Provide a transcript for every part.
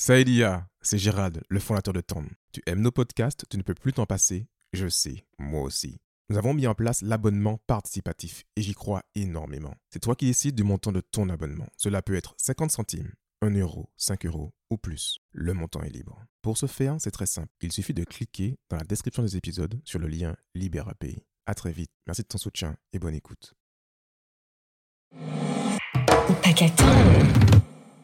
Saïdia, c'est Gérald, le fondateur de Tom. Tu aimes nos podcasts, tu ne peux plus t'en passer. Je sais, moi aussi. Nous avons mis en place l'abonnement participatif et j'y crois énormément. C'est toi qui décides du montant de ton abonnement. Cela peut être 50 centimes, 1 euro, 5 euros ou plus. Le montant est libre. Pour ce faire, c'est très simple. Il suffit de cliquer dans la description des épisodes sur le lien LibéraPay. À très vite. Merci de ton soutien et bonne écoute.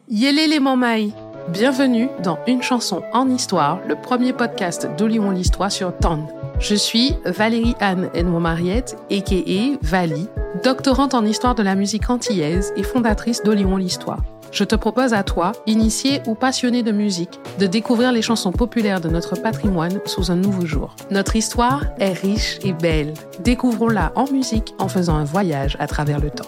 Yélé les mamailles Bienvenue dans Une chanson en histoire, le premier podcast d'Olion l'Histoire sur TON. Je suis Valérie Anne Edmond Mariette, a.k.a. Vali, doctorante en histoire de la musique antillaise et fondatrice d'Olion l'Histoire. Je te propose à toi, initié ou passionné de musique, de découvrir les chansons populaires de notre patrimoine sous un nouveau jour. Notre histoire est riche et belle. Découvrons-la en musique en faisant un voyage à travers le temps.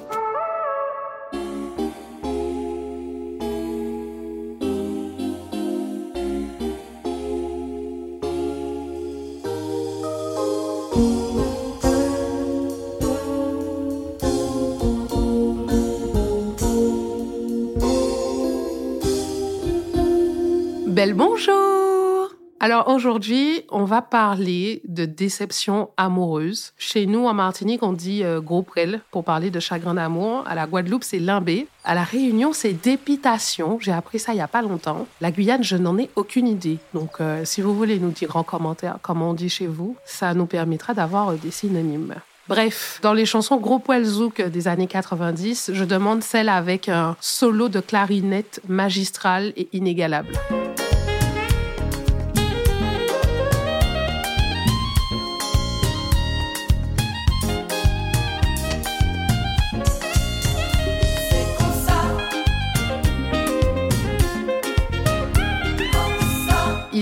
Belle bonjour Alors aujourd'hui, on va parler de déception amoureuse. Chez nous, en Martinique, on dit euh, gros prel pour parler de chagrin d'amour. À la Guadeloupe, c'est limbé. À la Réunion, c'est dépitation. J'ai appris ça il y a pas longtemps. La Guyane, je n'en ai aucune idée. Donc, euh, si vous voulez nous dire en commentaire comment on dit chez vous, ça nous permettra d'avoir euh, des synonymes. Bref, dans les chansons gros poil zouk des années 90, je demande celle avec un solo de clarinette magistral et inégalable.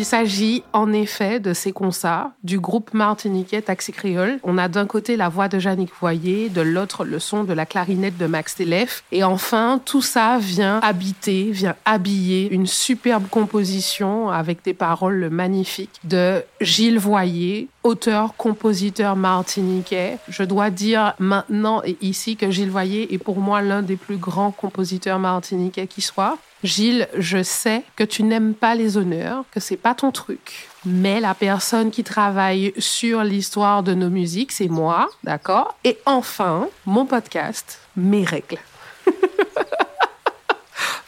Il s'agit en effet de ces concerts du groupe martiniquais Taxi Créole. On a d'un côté la voix de Jannick Voyer, de l'autre le son de la clarinette de Max Telef. Et enfin, tout ça vient habiter, vient habiller une superbe composition avec des paroles magnifiques de Gilles Voyer, auteur, compositeur martiniquais. Je dois dire maintenant et ici que Gilles Voyer est pour moi l'un des plus grands compositeurs martiniquais qui soit. Gilles, je sais que tu n'aimes pas les honneurs, que c'est pas ton truc. Mais la personne qui travaille sur l'histoire de nos musiques, c'est moi, d'accord? Et enfin, mon podcast, mes règles.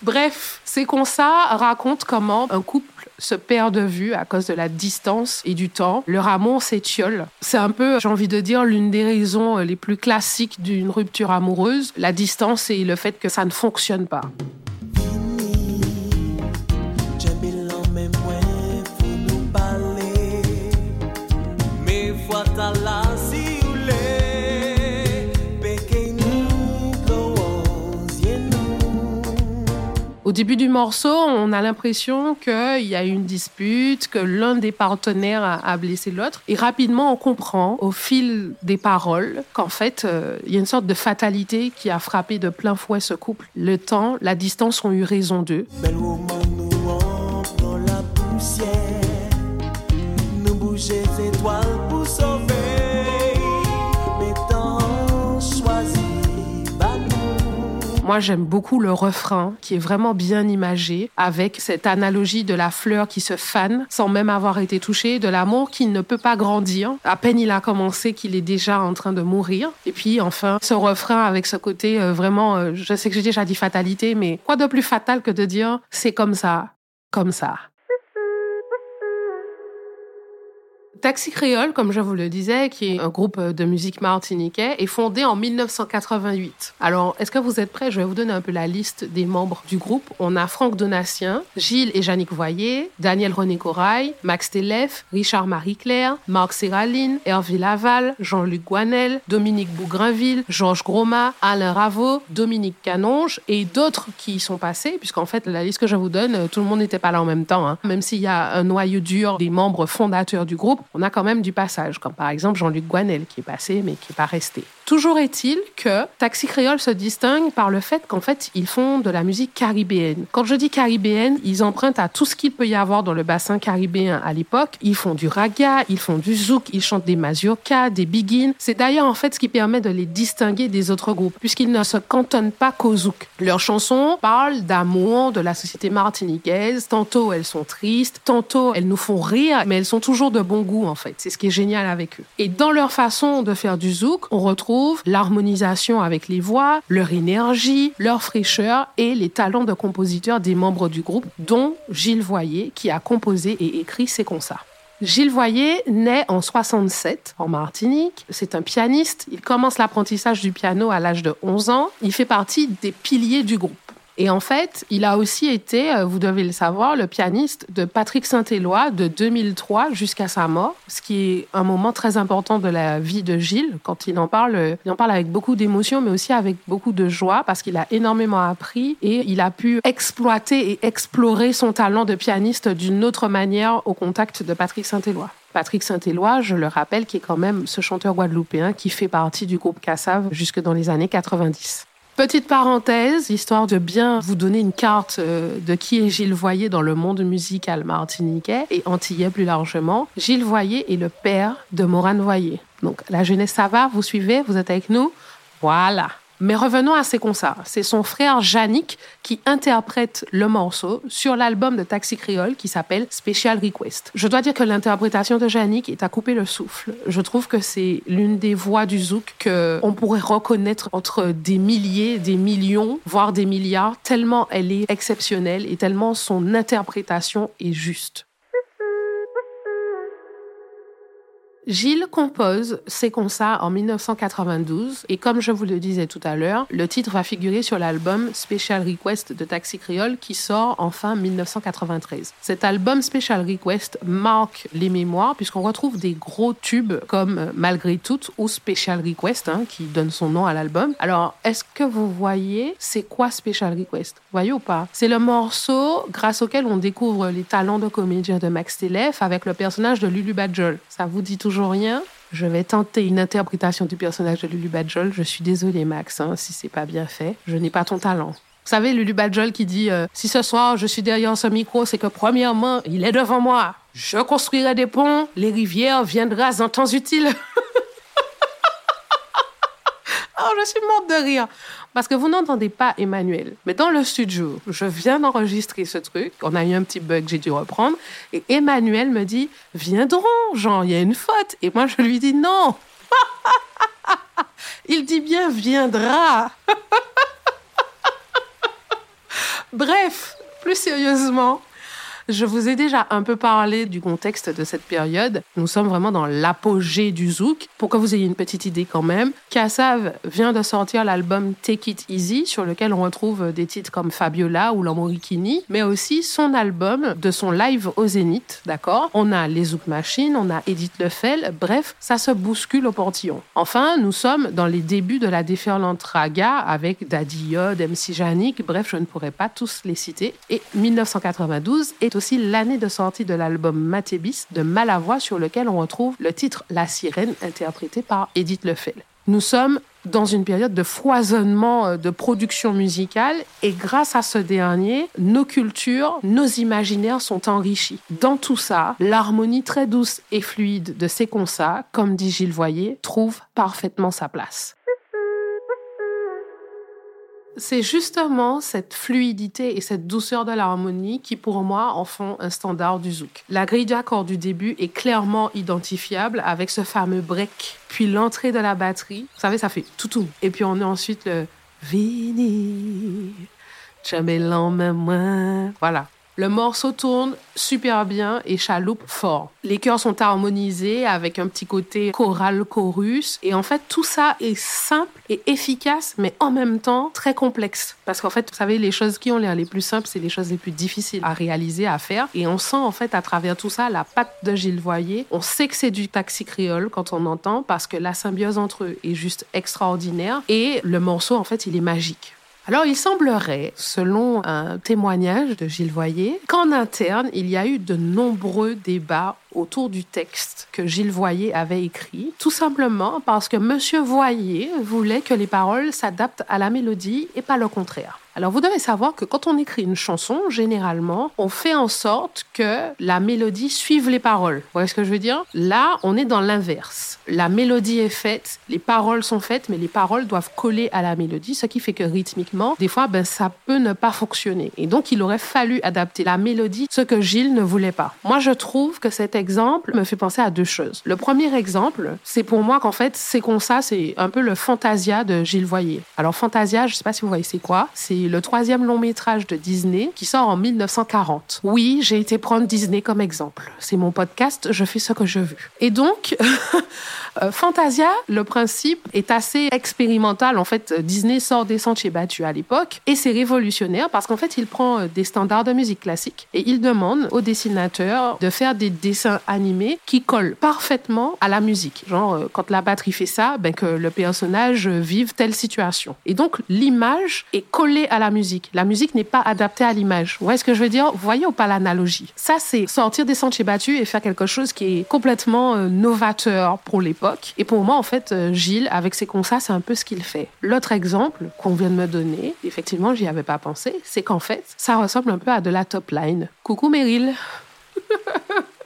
Bref, ces concerts racontent comment un couple se perd de vue à cause de la distance et du temps. Leur amour s'étiole. C'est un peu, j'ai envie de dire, l'une des raisons les plus classiques d'une rupture amoureuse. La distance et le fait que ça ne fonctionne pas. Début du morceau, on a l'impression qu'il y a eu une dispute, que l'un des partenaires a, blessé l'autre. Et rapidement, on comprend au fil des paroles qu'en fait, euh, il y a une sorte de fatalité qui a frappé de plein fouet ce couple. Le temps, la distance ont eu raison d'eux. Moi, j'aime beaucoup le refrain qui est vraiment bien imagé avec cette analogie de la fleur qui se fane sans même avoir été touchée, de l'amour qui ne peut pas grandir. À peine il a commencé qu'il est déjà en train de mourir. Et puis, enfin, ce refrain avec ce côté euh, vraiment, euh, je sais que j'ai déjà dit fatalité, mais quoi de plus fatal que de dire c'est comme ça, comme ça. Taxi Créole, comme je vous le disais, qui est un groupe de musique martiniquais, est fondé en 1988. Alors, est-ce que vous êtes prêts? Je vais vous donner un peu la liste des membres du groupe. On a Franck Donatien, Gilles et Jannick Voyer, Daniel René Corail, Max Telef, Richard Marie-Claire, Marc Séraline, Hervé Laval, Jean-Luc Guanel, Dominique Bougrinville, Georges Groma, Alain Raveau, Dominique Canonge et d'autres qui y sont passés, puisqu'en fait, la liste que je vous donne, tout le monde n'était pas là en même temps. Hein. Même s'il y a un noyau dur des membres fondateurs du groupe, on a quand même du passage, comme par exemple Jean-Luc Guanel qui est passé mais qui n'est pas resté. Toujours est-il que Taxi Créole se distingue par le fait qu'en fait, ils font de la musique caribéenne. Quand je dis caribéenne, ils empruntent à tout ce qu'il peut y avoir dans le bassin caribéen à l'époque. Ils font du raga, ils font du zouk, ils chantent des mazurkas, des biguines. C'est d'ailleurs en fait ce qui permet de les distinguer des autres groupes, puisqu'ils ne se cantonnent pas qu'au zouk. Leurs chansons parlent d'amour, de la société martiniquaise. Tantôt elles sont tristes, tantôt elles nous font rire, mais elles sont toujours de bon goût en fait. C'est ce qui est génial avec eux. Et dans leur façon de faire du zouk, on retrouve l'harmonisation avec les voix, leur énergie, leur fraîcheur et les talents de compositeur des membres du groupe, dont Gilles Voyer, qui a composé et écrit ces concerts. Gilles Voyer naît en 67 en Martinique. C'est un pianiste. Il commence l'apprentissage du piano à l'âge de 11 ans. Il fait partie des piliers du groupe. Et en fait, il a aussi été, euh, vous devez le savoir, le pianiste de Patrick Saint-Éloi de 2003 jusqu'à sa mort, ce qui est un moment très important de la vie de Gilles. Quand il en parle, il en parle avec beaucoup d'émotion, mais aussi avec beaucoup de joie parce qu'il a énormément appris et il a pu exploiter et explorer son talent de pianiste d'une autre manière au contact de Patrick Saint-Éloi. Patrick Saint-Éloi, je le rappelle, qui est quand même ce chanteur guadeloupéen qui fait partie du groupe Cassav jusque dans les années 90. Petite parenthèse, histoire de bien vous donner une carte euh, de qui est Gilles Voyer dans le monde musical martiniquais et antillais plus largement. Gilles Voyer est le père de Morane Voyer. Donc la jeunesse, ça va? Vous suivez? Vous êtes avec nous? Voilà. Mais revenons à ces concerts. C'est son frère Yannick qui interprète le morceau sur l'album de Taxi Créole qui s'appelle Special Request. Je dois dire que l'interprétation de Yannick est à couper le souffle. Je trouve que c'est l'une des voix du zouk que on pourrait reconnaître entre des milliers, des millions, voire des milliards, tellement elle est exceptionnelle et tellement son interprétation est juste. Gilles compose ses concerts en 1992 et comme je vous le disais tout à l'heure, le titre va figurer sur l'album Special Request de Taxi Creole qui sort en fin 1993. Cet album Special Request marque les mémoires puisqu'on retrouve des gros tubes comme Malgré tout ou Special Request hein, qui donne son nom à l'album. Alors, est-ce que vous voyez c'est quoi Special Request? Voyez ou pas? C'est le morceau grâce auquel on découvre les talents de comédien de Max Telef avec le personnage de Lulu Badjol. Ça vous dit rien. Je vais tenter une interprétation du personnage de Lulu Badjol. Je suis désolée, Max, hein, si c'est pas bien fait. Je n'ai pas ton talent. Vous savez, Lulu Badjol qui dit euh, Si ce soir je suis derrière ce micro, c'est que premièrement, il est devant moi. Je construirai des ponts, les rivières viendront en temps utile. je suis morte de rire. Parce que vous n'entendez pas Emmanuel. Mais dans le studio, je viens d'enregistrer ce truc. On a eu un petit bug, j'ai dû reprendre. Et Emmanuel me dit Viendront, genre, il y a une faute. Et moi, je lui dis Non. il dit bien Viendra. Bref, plus sérieusement, je vous ai déjà un peu parlé du contexte de cette période. Nous sommes vraiment dans l'apogée du zouk. Pour que vous ayez une petite idée quand même, Kassav vient de sortir l'album Take It Easy, sur lequel on retrouve des titres comme Fabiola ou Lamorikini, mais aussi son album de son live au Zénith, d'accord? On a les Zouk Machines, on a Edith Lefel, bref, ça se bouscule au portillon. Enfin, nous sommes dans les débuts de la déferlante raga avec Daddy Yod, MC Janik, bref, je ne pourrais pas tous les citer. Et 1992 est aussi l'année de sortie de l'album Matébis de Malavoie sur lequel on retrouve le titre La sirène interprété par Edith Lefel. Nous sommes dans une période de foisonnement euh, de production musicale et grâce à ce dernier, nos cultures, nos imaginaires sont enrichis. Dans tout ça, l'harmonie très douce et fluide de ces concerts, comme dit Gilles Voyer, trouve parfaitement sa place c'est justement cette fluidité et cette douceur de l'harmonie qui, pour moi, en font un standard du zouk. La grille d'accords du début est clairement identifiable avec ce fameux break, puis l'entrée de la batterie. Vous savez, ça fait tout tout. Et puis on a ensuite le Vini, même moi. Voilà. Le morceau tourne super bien et chaloupe fort. Les chœurs sont harmonisés avec un petit côté choral chorus et en fait tout ça est simple et efficace mais en même temps très complexe parce qu'en fait vous savez les choses qui ont l'air les plus simples c'est les choses les plus difficiles à réaliser à faire et on sent en fait à travers tout ça la patte de Gilles Voyer. On sait que c'est du taxi créole quand on entend parce que la symbiose entre eux est juste extraordinaire et le morceau en fait il est magique. Alors, il semblerait, selon un témoignage de Gilles Voyer, qu'en interne, il y a eu de nombreux débats autour du texte que Gilles Voyer avait écrit, tout simplement parce que Monsieur Voyer voulait que les paroles s'adaptent à la mélodie et pas le contraire. Alors vous devez savoir que quand on écrit une chanson, généralement, on fait en sorte que la mélodie suive les paroles. Vous voyez ce que je veux dire? Là, on est dans l'inverse. La mélodie est faite, les paroles sont faites, mais les paroles doivent coller à la mélodie, ce qui fait que rythmiquement, des fois, ben, ça peut ne pas fonctionner. Et donc, il aurait fallu adapter la mélodie, ce que Gilles ne voulait pas. Moi, je trouve que cet exemple me fait penser à deux choses. Le premier exemple, c'est pour moi qu'en fait, c'est comme ça, c'est un peu le Fantasia de Gilles Voyer. Alors, Fantasia, je sais pas si vous voyez c'est quoi. C'est le troisième long métrage de Disney qui sort en 1940. Oui, j'ai été prendre Disney comme exemple. C'est mon podcast, je fais ce que je veux. Et donc, euh, Fantasia, le principe est assez expérimental. En fait, Disney sort des sentiers battus à l'époque et c'est révolutionnaire parce qu'en fait, il prend euh, des standards de musique classique et il demande aux dessinateurs de faire des dessins animés qui collent parfaitement à la musique. Genre, euh, quand la batterie fait ça, ben, que le personnage vive telle situation. Et donc, l'image est collée à la musique. La musique n'est pas adaptée à l'image. Vous voyez ce que je veux dire? Voyez ou pas l'analogie? Ça, c'est sortir des sentiers battus et faire quelque chose qui est complètement euh, novateur pour l'époque. Et pour moi, en fait, euh, Gilles, avec ses concerts, c'est un peu ce qu'il fait. L'autre exemple qu'on vient de me donner, effectivement, j'y avais pas pensé, c'est qu'en fait, ça ressemble un peu à de la top line. Coucou Meryl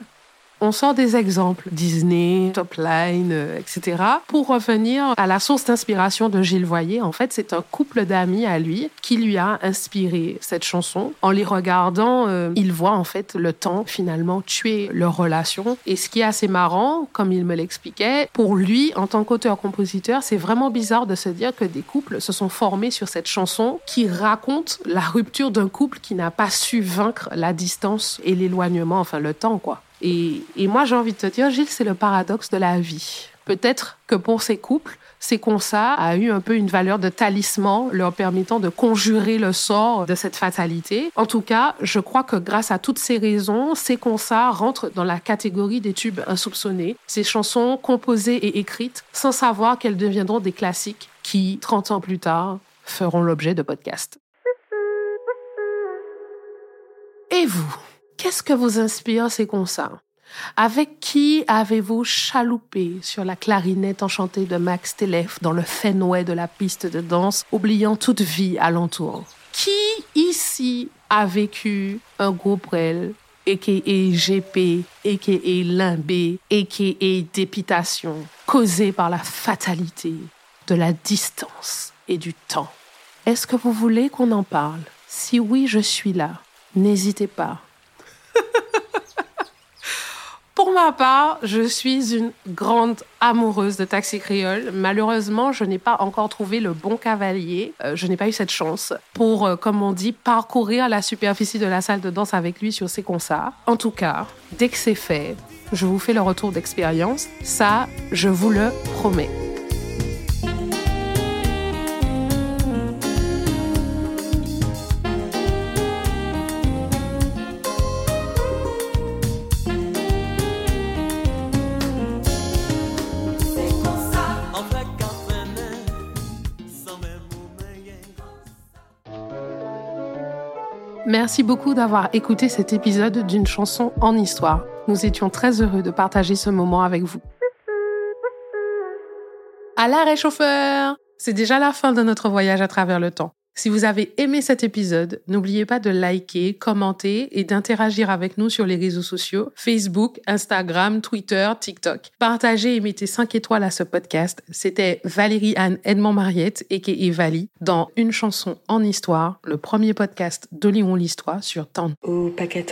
On sort des exemples, Disney, Topline, euh, etc. Pour revenir à la source d'inspiration de Gilles Voyer, en fait, c'est un couple d'amis à lui qui lui a inspiré cette chanson. En les regardant, euh, il voit en fait le temps finalement tuer leur relation. Et ce qui est assez marrant, comme il me l'expliquait, pour lui, en tant qu'auteur-compositeur, c'est vraiment bizarre de se dire que des couples se sont formés sur cette chanson qui raconte la rupture d'un couple qui n'a pas su vaincre la distance et l'éloignement, enfin le temps, quoi. Et, moi, j'ai envie de te dire, Gilles, c'est le paradoxe de la vie. Peut-être que pour ces couples, ces concerts a eu un peu une valeur de talisman, leur permettant de conjurer le sort de cette fatalité. En tout cas, je crois que grâce à toutes ces raisons, ces concerts rentrent dans la catégorie des tubes insoupçonnés, ces chansons composées et écrites sans savoir qu'elles deviendront des classiques qui, 30 ans plus tard, feront l'objet de podcasts. Et vous? Qu'est-ce que vous inspire ces concerts? Avec qui avez-vous chaloupé sur la clarinette enchantée de Max Telef dans le Fenway de la piste de danse, oubliant toute vie alentour? Qui ici a vécu un groupe rel, a.k.a. GP, a.k.a. limbé, a.k.a. dépitation, causée par la fatalité de la distance et du temps? Est-ce que vous voulez qu'on en parle? Si oui, je suis là. N'hésitez pas Pour ma part, je suis une grande amoureuse de Taxi Créole. Malheureusement, je n'ai pas encore trouvé le bon cavalier. Euh, je n'ai pas eu cette chance pour, euh, comme on dit, parcourir la superficie de la salle de danse avec lui sur ses concerts. En tout cas, dès que c'est fait, je vous fais le retour d'expérience. Ça, je vous le promets. Merci beaucoup d'avoir écouté cet épisode d'une chanson en histoire. Nous étions très heureux de partager ce moment avec vous. À l'arrêt chauffeur C'est déjà la fin de notre voyage à travers le temps. Si vous avez aimé cet épisode, n'oubliez pas de liker, commenter et d'interagir avec nous sur les réseaux sociaux, Facebook, Instagram, Twitter, TikTok. Partagez et mettez 5 étoiles à ce podcast. C'était Valérie Anne Edmond Mariette, et Vali, dans Une chanson en histoire, le premier podcast d'Olion l'histoire sur Tant. Au paquet